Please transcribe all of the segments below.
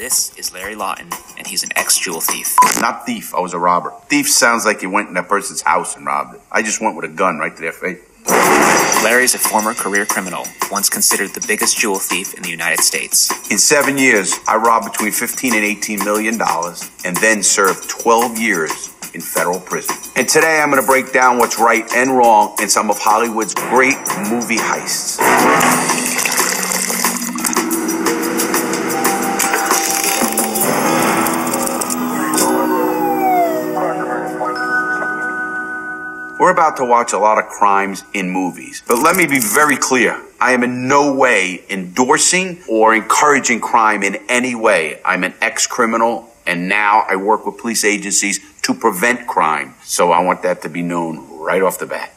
This is Larry Lawton, and he's an ex jewel thief. Not thief, I was a robber. Thief sounds like you went in that person's house and robbed it. I just went with a gun right to their face. Larry's a former career criminal, once considered the biggest jewel thief in the United States. In seven years, I robbed between 15 and 18 million dollars and then served 12 years in federal prison. And today I'm going to break down what's right and wrong in some of Hollywood's great movie heists. We're about to watch a lot of crimes in movies, but let me be very clear. I am in no way endorsing or encouraging crime in any way. I'm an ex-criminal and now I work with police agencies to prevent crime. So I want that to be known right off the bat.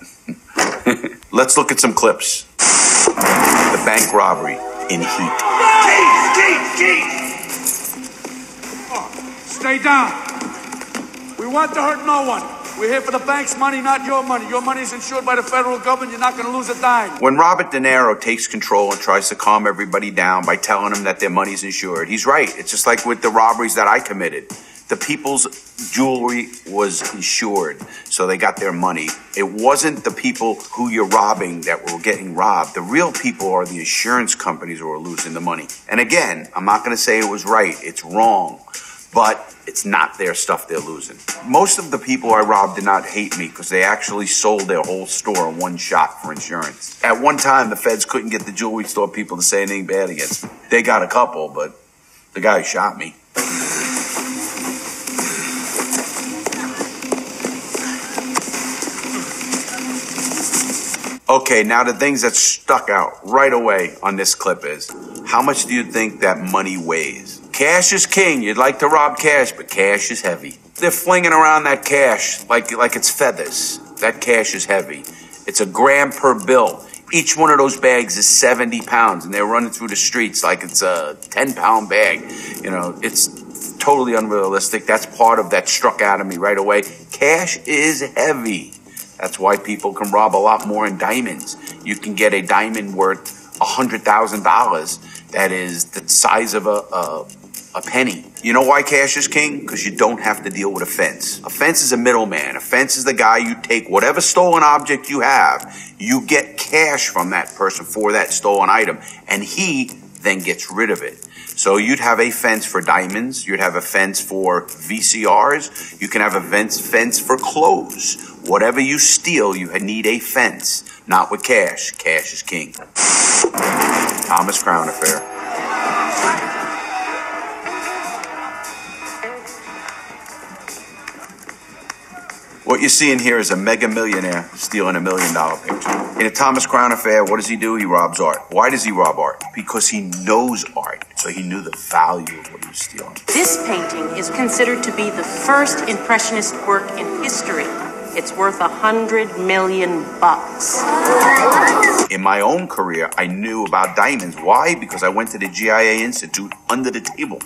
Let's look at some clips. The bank robbery in Heat. Stay down. We want to hurt no one. We're here for the bank's money, not your money. Your money is insured by the federal government. You're not going to lose a dime. When Robert De Niro takes control and tries to calm everybody down by telling them that their money's insured, he's right. It's just like with the robberies that I committed. The people's jewelry was insured, so they got their money. It wasn't the people who you're robbing that were getting robbed. The real people are the insurance companies who are losing the money. And again, I'm not going to say it was right. It's wrong. But it's not their stuff they're losing. Most of the people I robbed did not hate me because they actually sold their whole store in one shot for insurance. At one time, the feds couldn't get the jewelry store people to say anything bad against me. They got a couple, but the guy who shot me. Okay, now the things that stuck out right away on this clip is how much do you think that money weighs? Cash is king. You'd like to rob cash, but cash is heavy. They're flinging around that cash like, like it's feathers. That cash is heavy. It's a gram per bill. Each one of those bags is 70 pounds, and they're running through the streets like it's a 10 pound bag. You know, it's totally unrealistic. That's part of that struck out of me right away. Cash is heavy. That's why people can rob a lot more in diamonds. You can get a diamond worth $100,000 that is the size of a, a, a penny. You know why cash is king? Because you don't have to deal with a fence. A fence is a middleman. A fence is the guy you take whatever stolen object you have, you get cash from that person for that stolen item, and he then gets rid of it. So you'd have a fence for diamonds. You'd have a fence for VCRs. You can have a fence, fence for clothes. Whatever you steal, you need a fence. Not with cash. Cash is king. Thomas Crown Affair. What you're seeing here is a mega millionaire stealing a million dollar picture. In a Thomas Crown affair, what does he do? He robs art. Why does he rob art? Because he knows art. So he knew the value of what he was stealing. This painting is considered to be the first impressionist work in history. It's worth a hundred million bucks. In my own career, I knew about diamonds. Why? Because I went to the GIA Institute under the table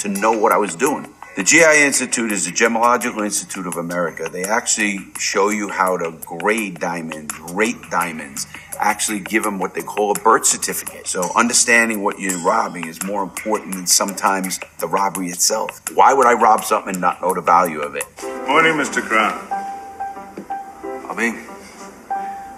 to know what I was doing. The GI Institute is the Gemological Institute of America. They actually show you how to grade diamonds, rate diamonds, actually give them what they call a birth certificate. So understanding what you're robbing is more important than sometimes the robbery itself. Why would I rob something and not know the value of it? Morning, Mr. Crown. Bobby?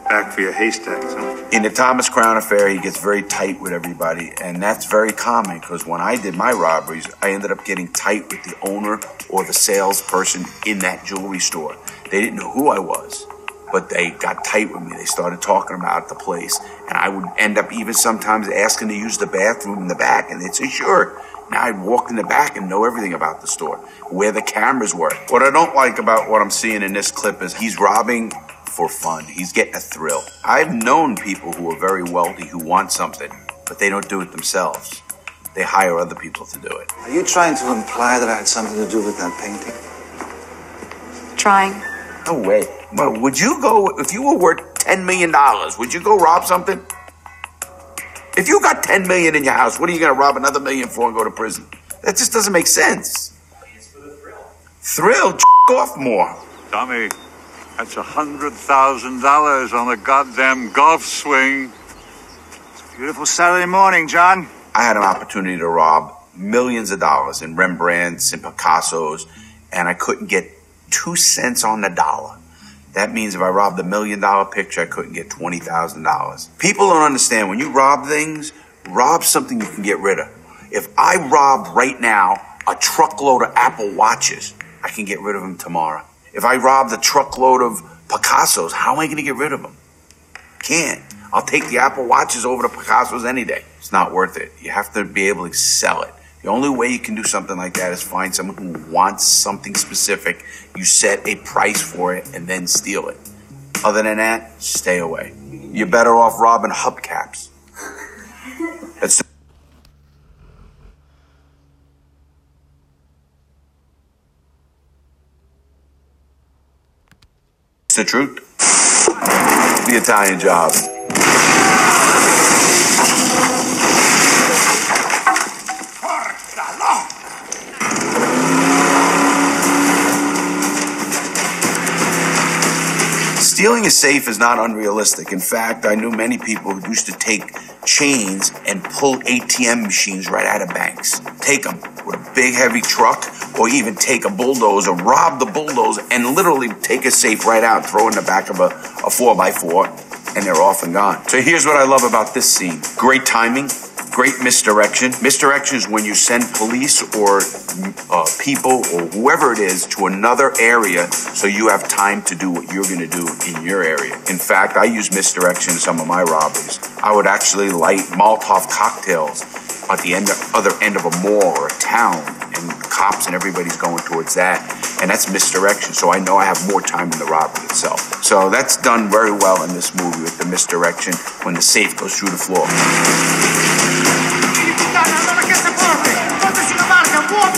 Back for your haystacks, huh? In the Thomas Crown affair, he gets very tight with everybody, and that's very common because when I did my robberies, I ended up getting tight with the owner or the salesperson in that jewelry store. They didn't know who I was, but they got tight with me. They started talking about the place, and I would end up even sometimes asking to use the bathroom in the back, and they'd say, sure. Now I'd walk in the back and know everything about the store, where the cameras were. What I don't like about what I'm seeing in this clip is he's robbing for fun. He's getting a thrill. I've known people who are very wealthy who want something, but they don't do it themselves. They hire other people to do it. Are you trying to imply that I had something to do with that painting? Trying. No way. Well, would you go if you were worth ten million dollars? Would you go rob something? If you got ten million in your house, what are you going to rob another million for and go to prison? That just doesn't make sense. Thrill, off more. Tommy, that's a hundred thousand dollars on a goddamn golf swing. Beautiful Saturday morning, John. I had an opportunity to rob millions of dollars in Rembrandts and Picassos, and I couldn't get two cents on the dollar. That means if I robbed a million dollar picture, I couldn't get $20,000. People don't understand when you rob things, rob something you can get rid of. If I robbed right now a truckload of Apple Watches, I can get rid of them tomorrow. If I robbed a truckload of Picassos, how am I going to get rid of them? Can't. I'll take the Apple Watches over to Picassos any day. It's not worth it. You have to be able to sell it. The only way you can do something like that is find someone who wants something specific. You set a price for it and then steal it. Other than that, stay away. You're better off robbing hubcaps. That's the truth. The Italian job. Stealing a safe is not unrealistic. In fact, I knew many people who used to take chains and pull ATM machines right out of banks. Take them with a big heavy truck or even take a bulldozer, rob the bulldozer, and literally take a safe right out, throw it in the back of a, a 4x4, and they're off and gone. So here's what I love about this scene great timing, great misdirection. Misdirection is when you send police or uh, people or whoever it is to another area so you have time to do what you're going to do in your area. In fact, I use misdirection in some of my robberies. I would actually light Molotov cocktails at the end other end of a mall or a town, cops and everybody's going towards that, and that's misdirection. So I know I have more time in the robbery itself. So that's done very well in this movie with the misdirection when the safe goes through the floor.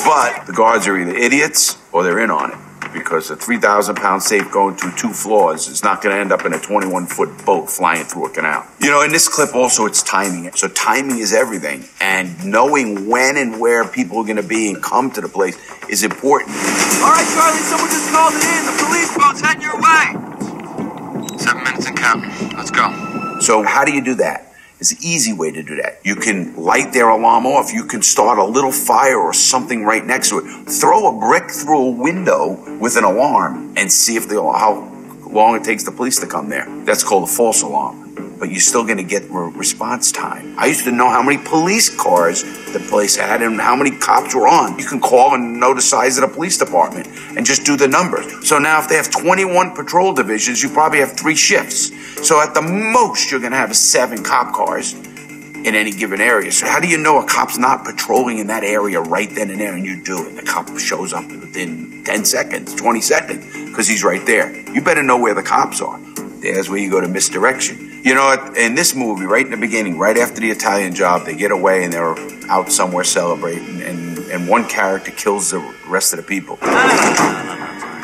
But the guards are either idiots or they're in on it because a 3,000 pound safe going through two floors is not going to end up in a 21 foot boat flying through a canal. You know, in this clip also it's timing. So timing is everything. And knowing when and where people are going to be and come to the place is important. All right, Charlie, someone just called it in. The police boat's heading your way. Seven minutes and counting. Let's go. So how do you do that? It's an easy way to do that. You can light their alarm off. You can start a little fire or something right next to it. Throw a brick through a window with an alarm and see if the how long it takes the police to come there. That's called a false alarm. But you're still going to get re- response time. I used to know how many police cars the place had and how many cops were on. You can call and know the size of the police department and just do the numbers. So now if they have 21 patrol divisions, you probably have three shifts. So at the most, you're going to have seven cop cars in any given area. So how do you know a cop's not patrolling in that area right then and there and you do it? The cop shows up within 10 seconds, 20 seconds, because he's right there. You better know where the cops are. There's where you go to misdirection. You know, in this movie, right in the beginning, right after the Italian job, they get away and they're out somewhere celebrating, and, and one character kills the rest of the people.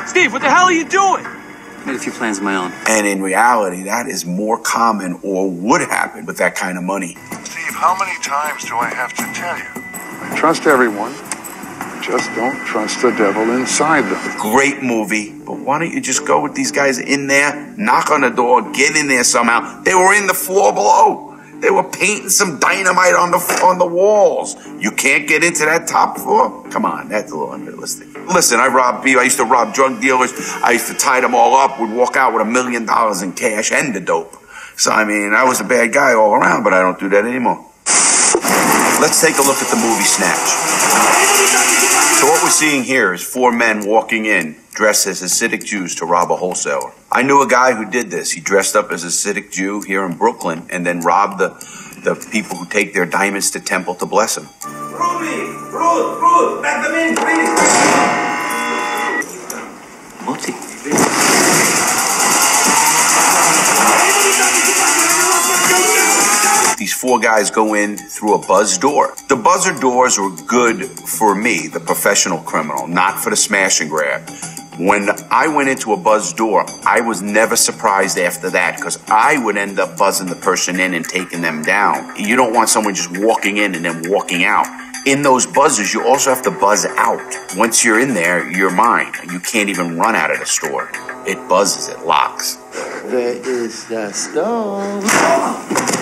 Steve, what the hell are you doing? I Made a few plans of my own. And in reality, that is more common or would happen with that kind of money. Steve, how many times do I have to tell you? I trust everyone. Just don't trust the devil inside them. Great movie, but why don't you just go with these guys in there, knock on the door, get in there somehow? They were in the floor below. They were painting some dynamite on the on the walls. You can't get into that top floor. Come on, that's a little unrealistic. Listen, I robbed people. I used to rob drug dealers. I used to tie them all up. Would walk out with a million dollars in cash and the dope. So I mean, I was a bad guy all around, but I don't do that anymore. Let's take a look at the movie Snatch. So what we're seeing here is four men walking in dressed as Hasidic Jews to rob a wholesaler. I knew a guy who did this. He dressed up as a Hasidic Jew here in Brooklyn and then robbed the, the people who take their diamonds to temple to bless them. Ruby! Ruth! Ruth! Let them in, please! Four guys go in through a buzz door. The buzzer doors were good for me, the professional criminal, not for the smash and grab. When I went into a buzz door, I was never surprised after that because I would end up buzzing the person in and taking them down. You don't want someone just walking in and then walking out. In those buzzers, you also have to buzz out. Once you're in there, you're mine. You can't even run out of the store. It buzzes, it locks. Where is the stone?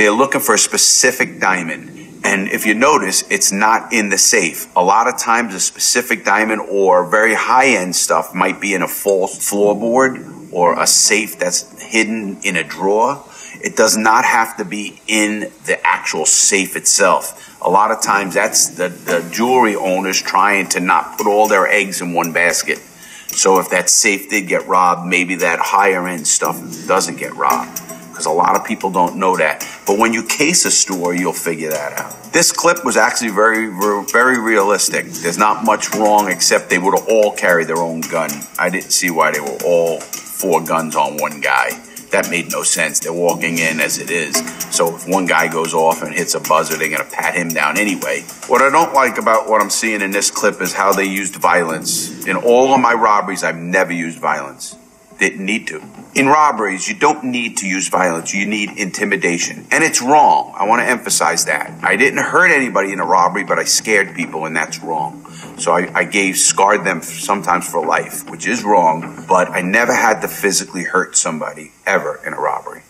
They're looking for a specific diamond, and if you notice, it's not in the safe. A lot of times, a specific diamond or very high end stuff might be in a false floorboard or a safe that's hidden in a drawer. It does not have to be in the actual safe itself. A lot of times, that's the, the jewelry owners trying to not put all their eggs in one basket. So if that safe did get robbed, maybe that higher end stuff doesn't get robbed because a lot of people don't know that. But when you case a store, you'll figure that out. This clip was actually very, very realistic. There's not much wrong except they would have all carried their own gun. I didn't see why they were all four guns on one guy. That made no sense. They're walking in as it is. So if one guy goes off and hits a buzzer, they're going to pat him down anyway. What I don't like about what I'm seeing in this clip is how they used violence. In all of my robberies, I've never used violence. Didn't need to. In robberies, you don't need to use violence. You need intimidation. And it's wrong. I want to emphasize that. I didn't hurt anybody in a robbery, but I scared people, and that's wrong. So I, I gave, scarred them sometimes for life, which is wrong, but I never had to physically hurt somebody ever in a robbery.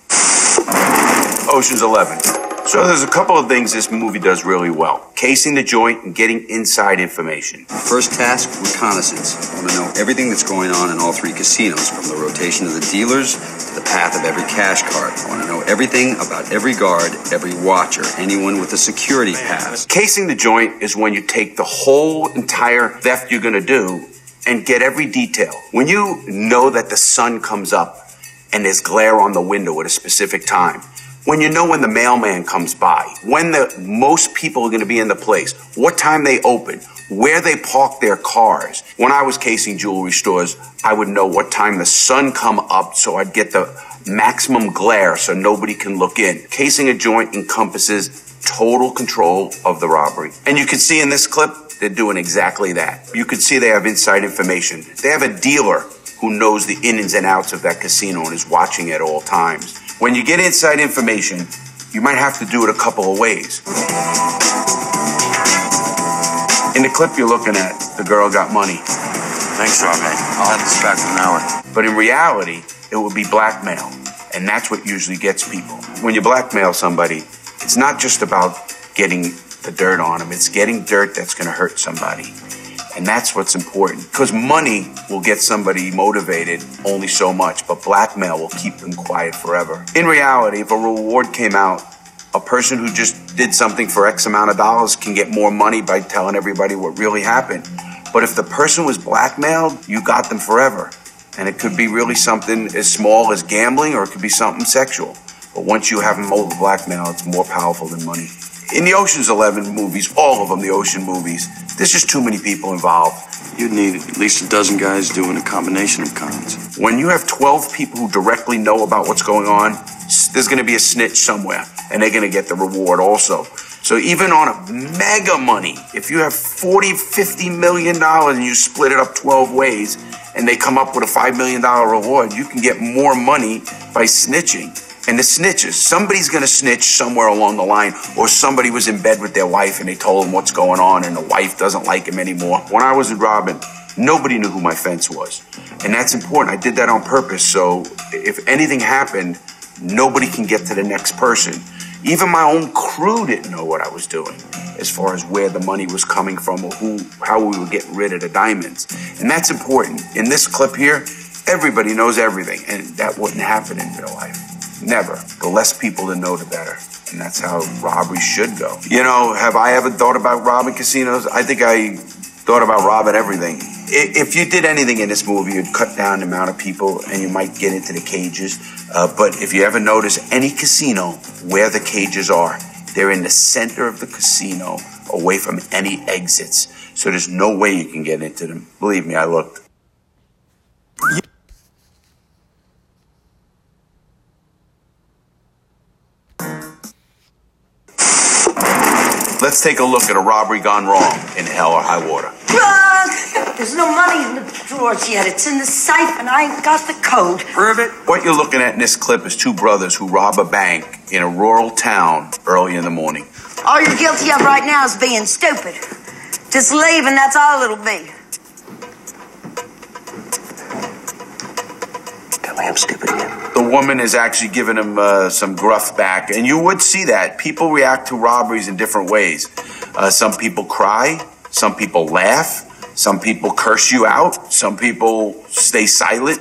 Ocean's 11. So there's a couple of things this movie does really well. Casing the joint and getting inside information. First task, reconnaissance. I want to know everything that's going on in all three casinos, from the rotation of the dealers to the path of every cash card. I want to know everything about every guard, every watcher, anyone with a security pass. Casing the joint is when you take the whole entire theft you're going to do and get every detail. When you know that the sun comes up and there's glare on the window at a specific time, when you know when the mailman comes by, when the most people are going to be in the place, what time they open, where they park their cars. When I was casing jewelry stores, I would know what time the sun come up so I'd get the maximum glare so nobody can look in. Casing a joint encompasses total control of the robbery. And you can see in this clip, they're doing exactly that. You can see they have inside information. They have a dealer who knows the ins and outs of that casino and is watching at all times. When you get inside information, you might have to do it a couple of ways. In the clip you're looking at, the girl got money. Thanks, Robbie. I'll have this back in an hour. But in reality, it would be blackmail. And that's what usually gets people. When you blackmail somebody, it's not just about getting the dirt on them, it's getting dirt that's going to hurt somebody. And that's what's important. Because money will get somebody motivated only so much, but blackmail will keep them quiet forever. In reality, if a reward came out, a person who just did something for X amount of dollars can get more money by telling everybody what really happened. But if the person was blackmailed, you got them forever. And it could be really something as small as gambling or it could be something sexual. But once you have them over blackmail, it's more powerful than money. In the Ocean's 11 movies, all of them, the ocean movies, there's just too many people involved. You'd need at least a dozen guys doing a combination of cons. When you have 12 people who directly know about what's going on, there's going to be a snitch somewhere, and they're going to get the reward also. So even on a mega money, if you have 40, 50 million dollars and you split it up 12 ways, and they come up with a $5 million reward, you can get more money by snitching. And the snitches, somebody's going to snitch somewhere along the line, or somebody was in bed with their wife and they told him what's going on, and the wife doesn't like him anymore. When I was with Robin, nobody knew who my fence was. And that's important. I did that on purpose. So if anything happened, nobody can get to the next person. Even my own crew didn't know what I was doing as far as where the money was coming from or who, how we were getting rid of the diamonds. And that's important. In this clip here, everybody knows everything, and that wouldn't happen in real life. Never. The less people that know, the better. And that's how robbery should go. You know, have I ever thought about robbing casinos? I think I thought about robbing everything. If you did anything in this movie, you'd cut down the amount of people and you might get into the cages. Uh, but if you ever notice any casino where the cages are, they're in the center of the casino, away from any exits. So there's no way you can get into them. Believe me, I looked. Let's take a look at a robbery gone wrong in hell or high water. Drunk! There's no money in the drawers yet. It's in the safe, and I ain't got the code. Prove it. What you're looking at in this clip is two brothers who rob a bank in a rural town early in the morning. All you're guilty of right now is being stupid. Just leave, and that's all it'll be. Tell me I am stupid again. The woman is actually giving him uh, some gruff back, and you would see that. People react to robberies in different ways. Uh, some people cry, some people laugh, some people curse you out, some people stay silent.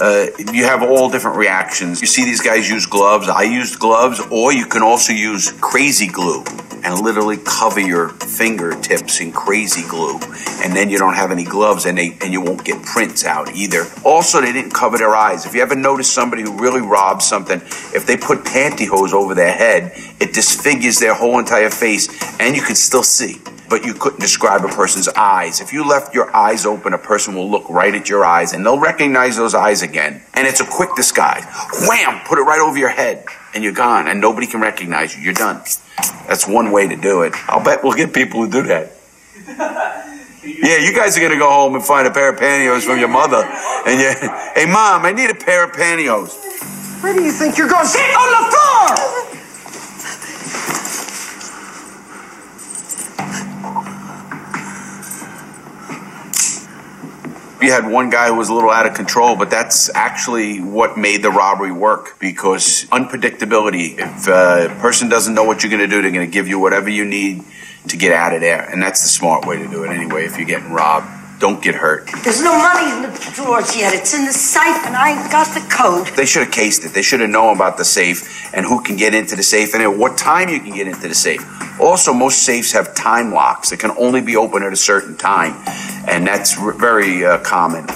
Uh, you have all different reactions. You see these guys use gloves. I used gloves, or you can also use crazy glue and literally cover your fingertips in crazy glue, and then you don't have any gloves, and they and you won't get prints out either. Also, they didn't cover their eyes. If you ever notice somebody who really robs something, if they put pantyhose over their head, it disfigures their whole entire face, and you can still see but you couldn't describe a person's eyes. If you left your eyes open, a person will look right at your eyes and they'll recognize those eyes again. And it's a quick disguise. Wham! Put it right over your head and you're gone and nobody can recognize you. You're done. That's one way to do it. I'll bet we'll get people who do that. Yeah, you guys are gonna go home and find a pair of pantyhose from your mother, and you, hey mom, I need a pair of pantyhose. Where do you think you're going? Sit on the floor! We had one guy who was a little out of control, but that's actually what made the robbery work because unpredictability. If a person doesn't know what you're going to do, they're going to give you whatever you need to get out of there. And that's the smart way to do it anyway. If you're getting robbed, don't get hurt. There's no money in the drawers yet. It's in the safe, and I ain't got the code. They should have cased it. They should have known about the safe and who can get into the safe and at what time you can get into the safe. Also, most safes have time locks. that can only be open at a certain time, and that's r- very uh, common.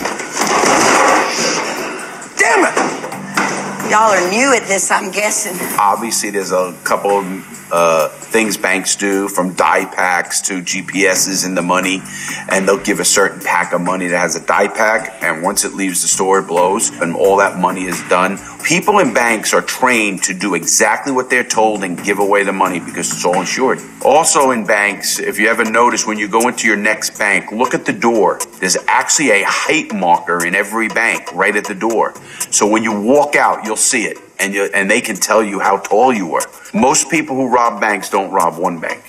Damn it! Y'all are new at this, I'm guessing. Obviously, there's a couple uh, things banks do, from dye packs to GPSs in the money, and they'll give a certain pack of money that has a dye pack, and once it leaves the store, it blows, and all that money is done. People in banks are trained to do exactly what they're told and give away the money because it's all insured. Also, in banks, if you ever notice when you go into your next bank, look at the door. There's actually a height marker in every bank right at the door. So when you walk out, you'll see it, and you, and they can tell you how tall you were. Most people who rob banks don't rob one bank.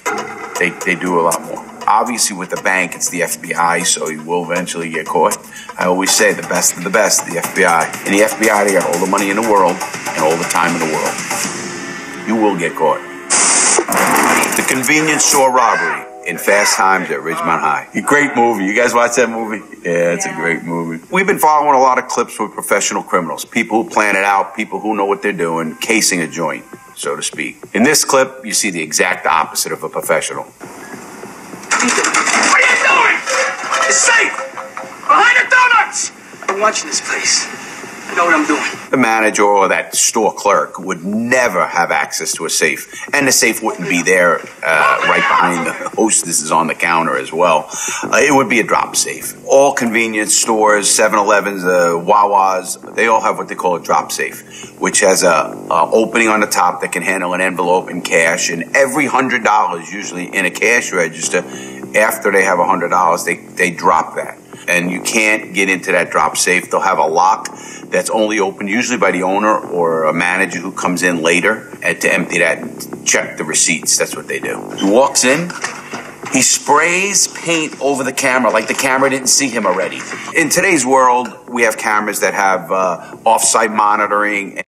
They they do a lot more. Obviously, with the bank, it's the FBI, so you will eventually get caught. I always say the best of the best, the FBI. In the FBI, they got all the money in the world and all the time in the world. You will get caught. The convenience store robbery in Fast Times at Ridgemont High. A great movie. You guys watch that movie? Yeah, it's a great movie. We've been following a lot of clips with professional criminals, people who plan it out, people who know what they're doing, casing a joint, so to speak. In this clip, you see the exact opposite of a professional. What are you doing? It's safe! Behind the donuts! I'm watching this place. Know what I'm doing. The manager or that store clerk would never have access to a safe, and the safe wouldn't be there uh, right behind the hostesses on the counter as well. Uh, it would be a drop safe. All convenience stores, 7-Elevens, uh, Wawas, they all have what they call a drop safe, which has a, a opening on the top that can handle an envelope and cash. And every hundred dollars, usually in a cash register, after they have a hundred dollars, they they drop that and you can't get into that drop safe. They'll have a lock that's only opened usually by the owner or a manager who comes in later to empty that and check the receipts. That's what they do. He walks in. He sprays paint over the camera like the camera didn't see him already. In today's world, we have cameras that have uh, off-site monitoring.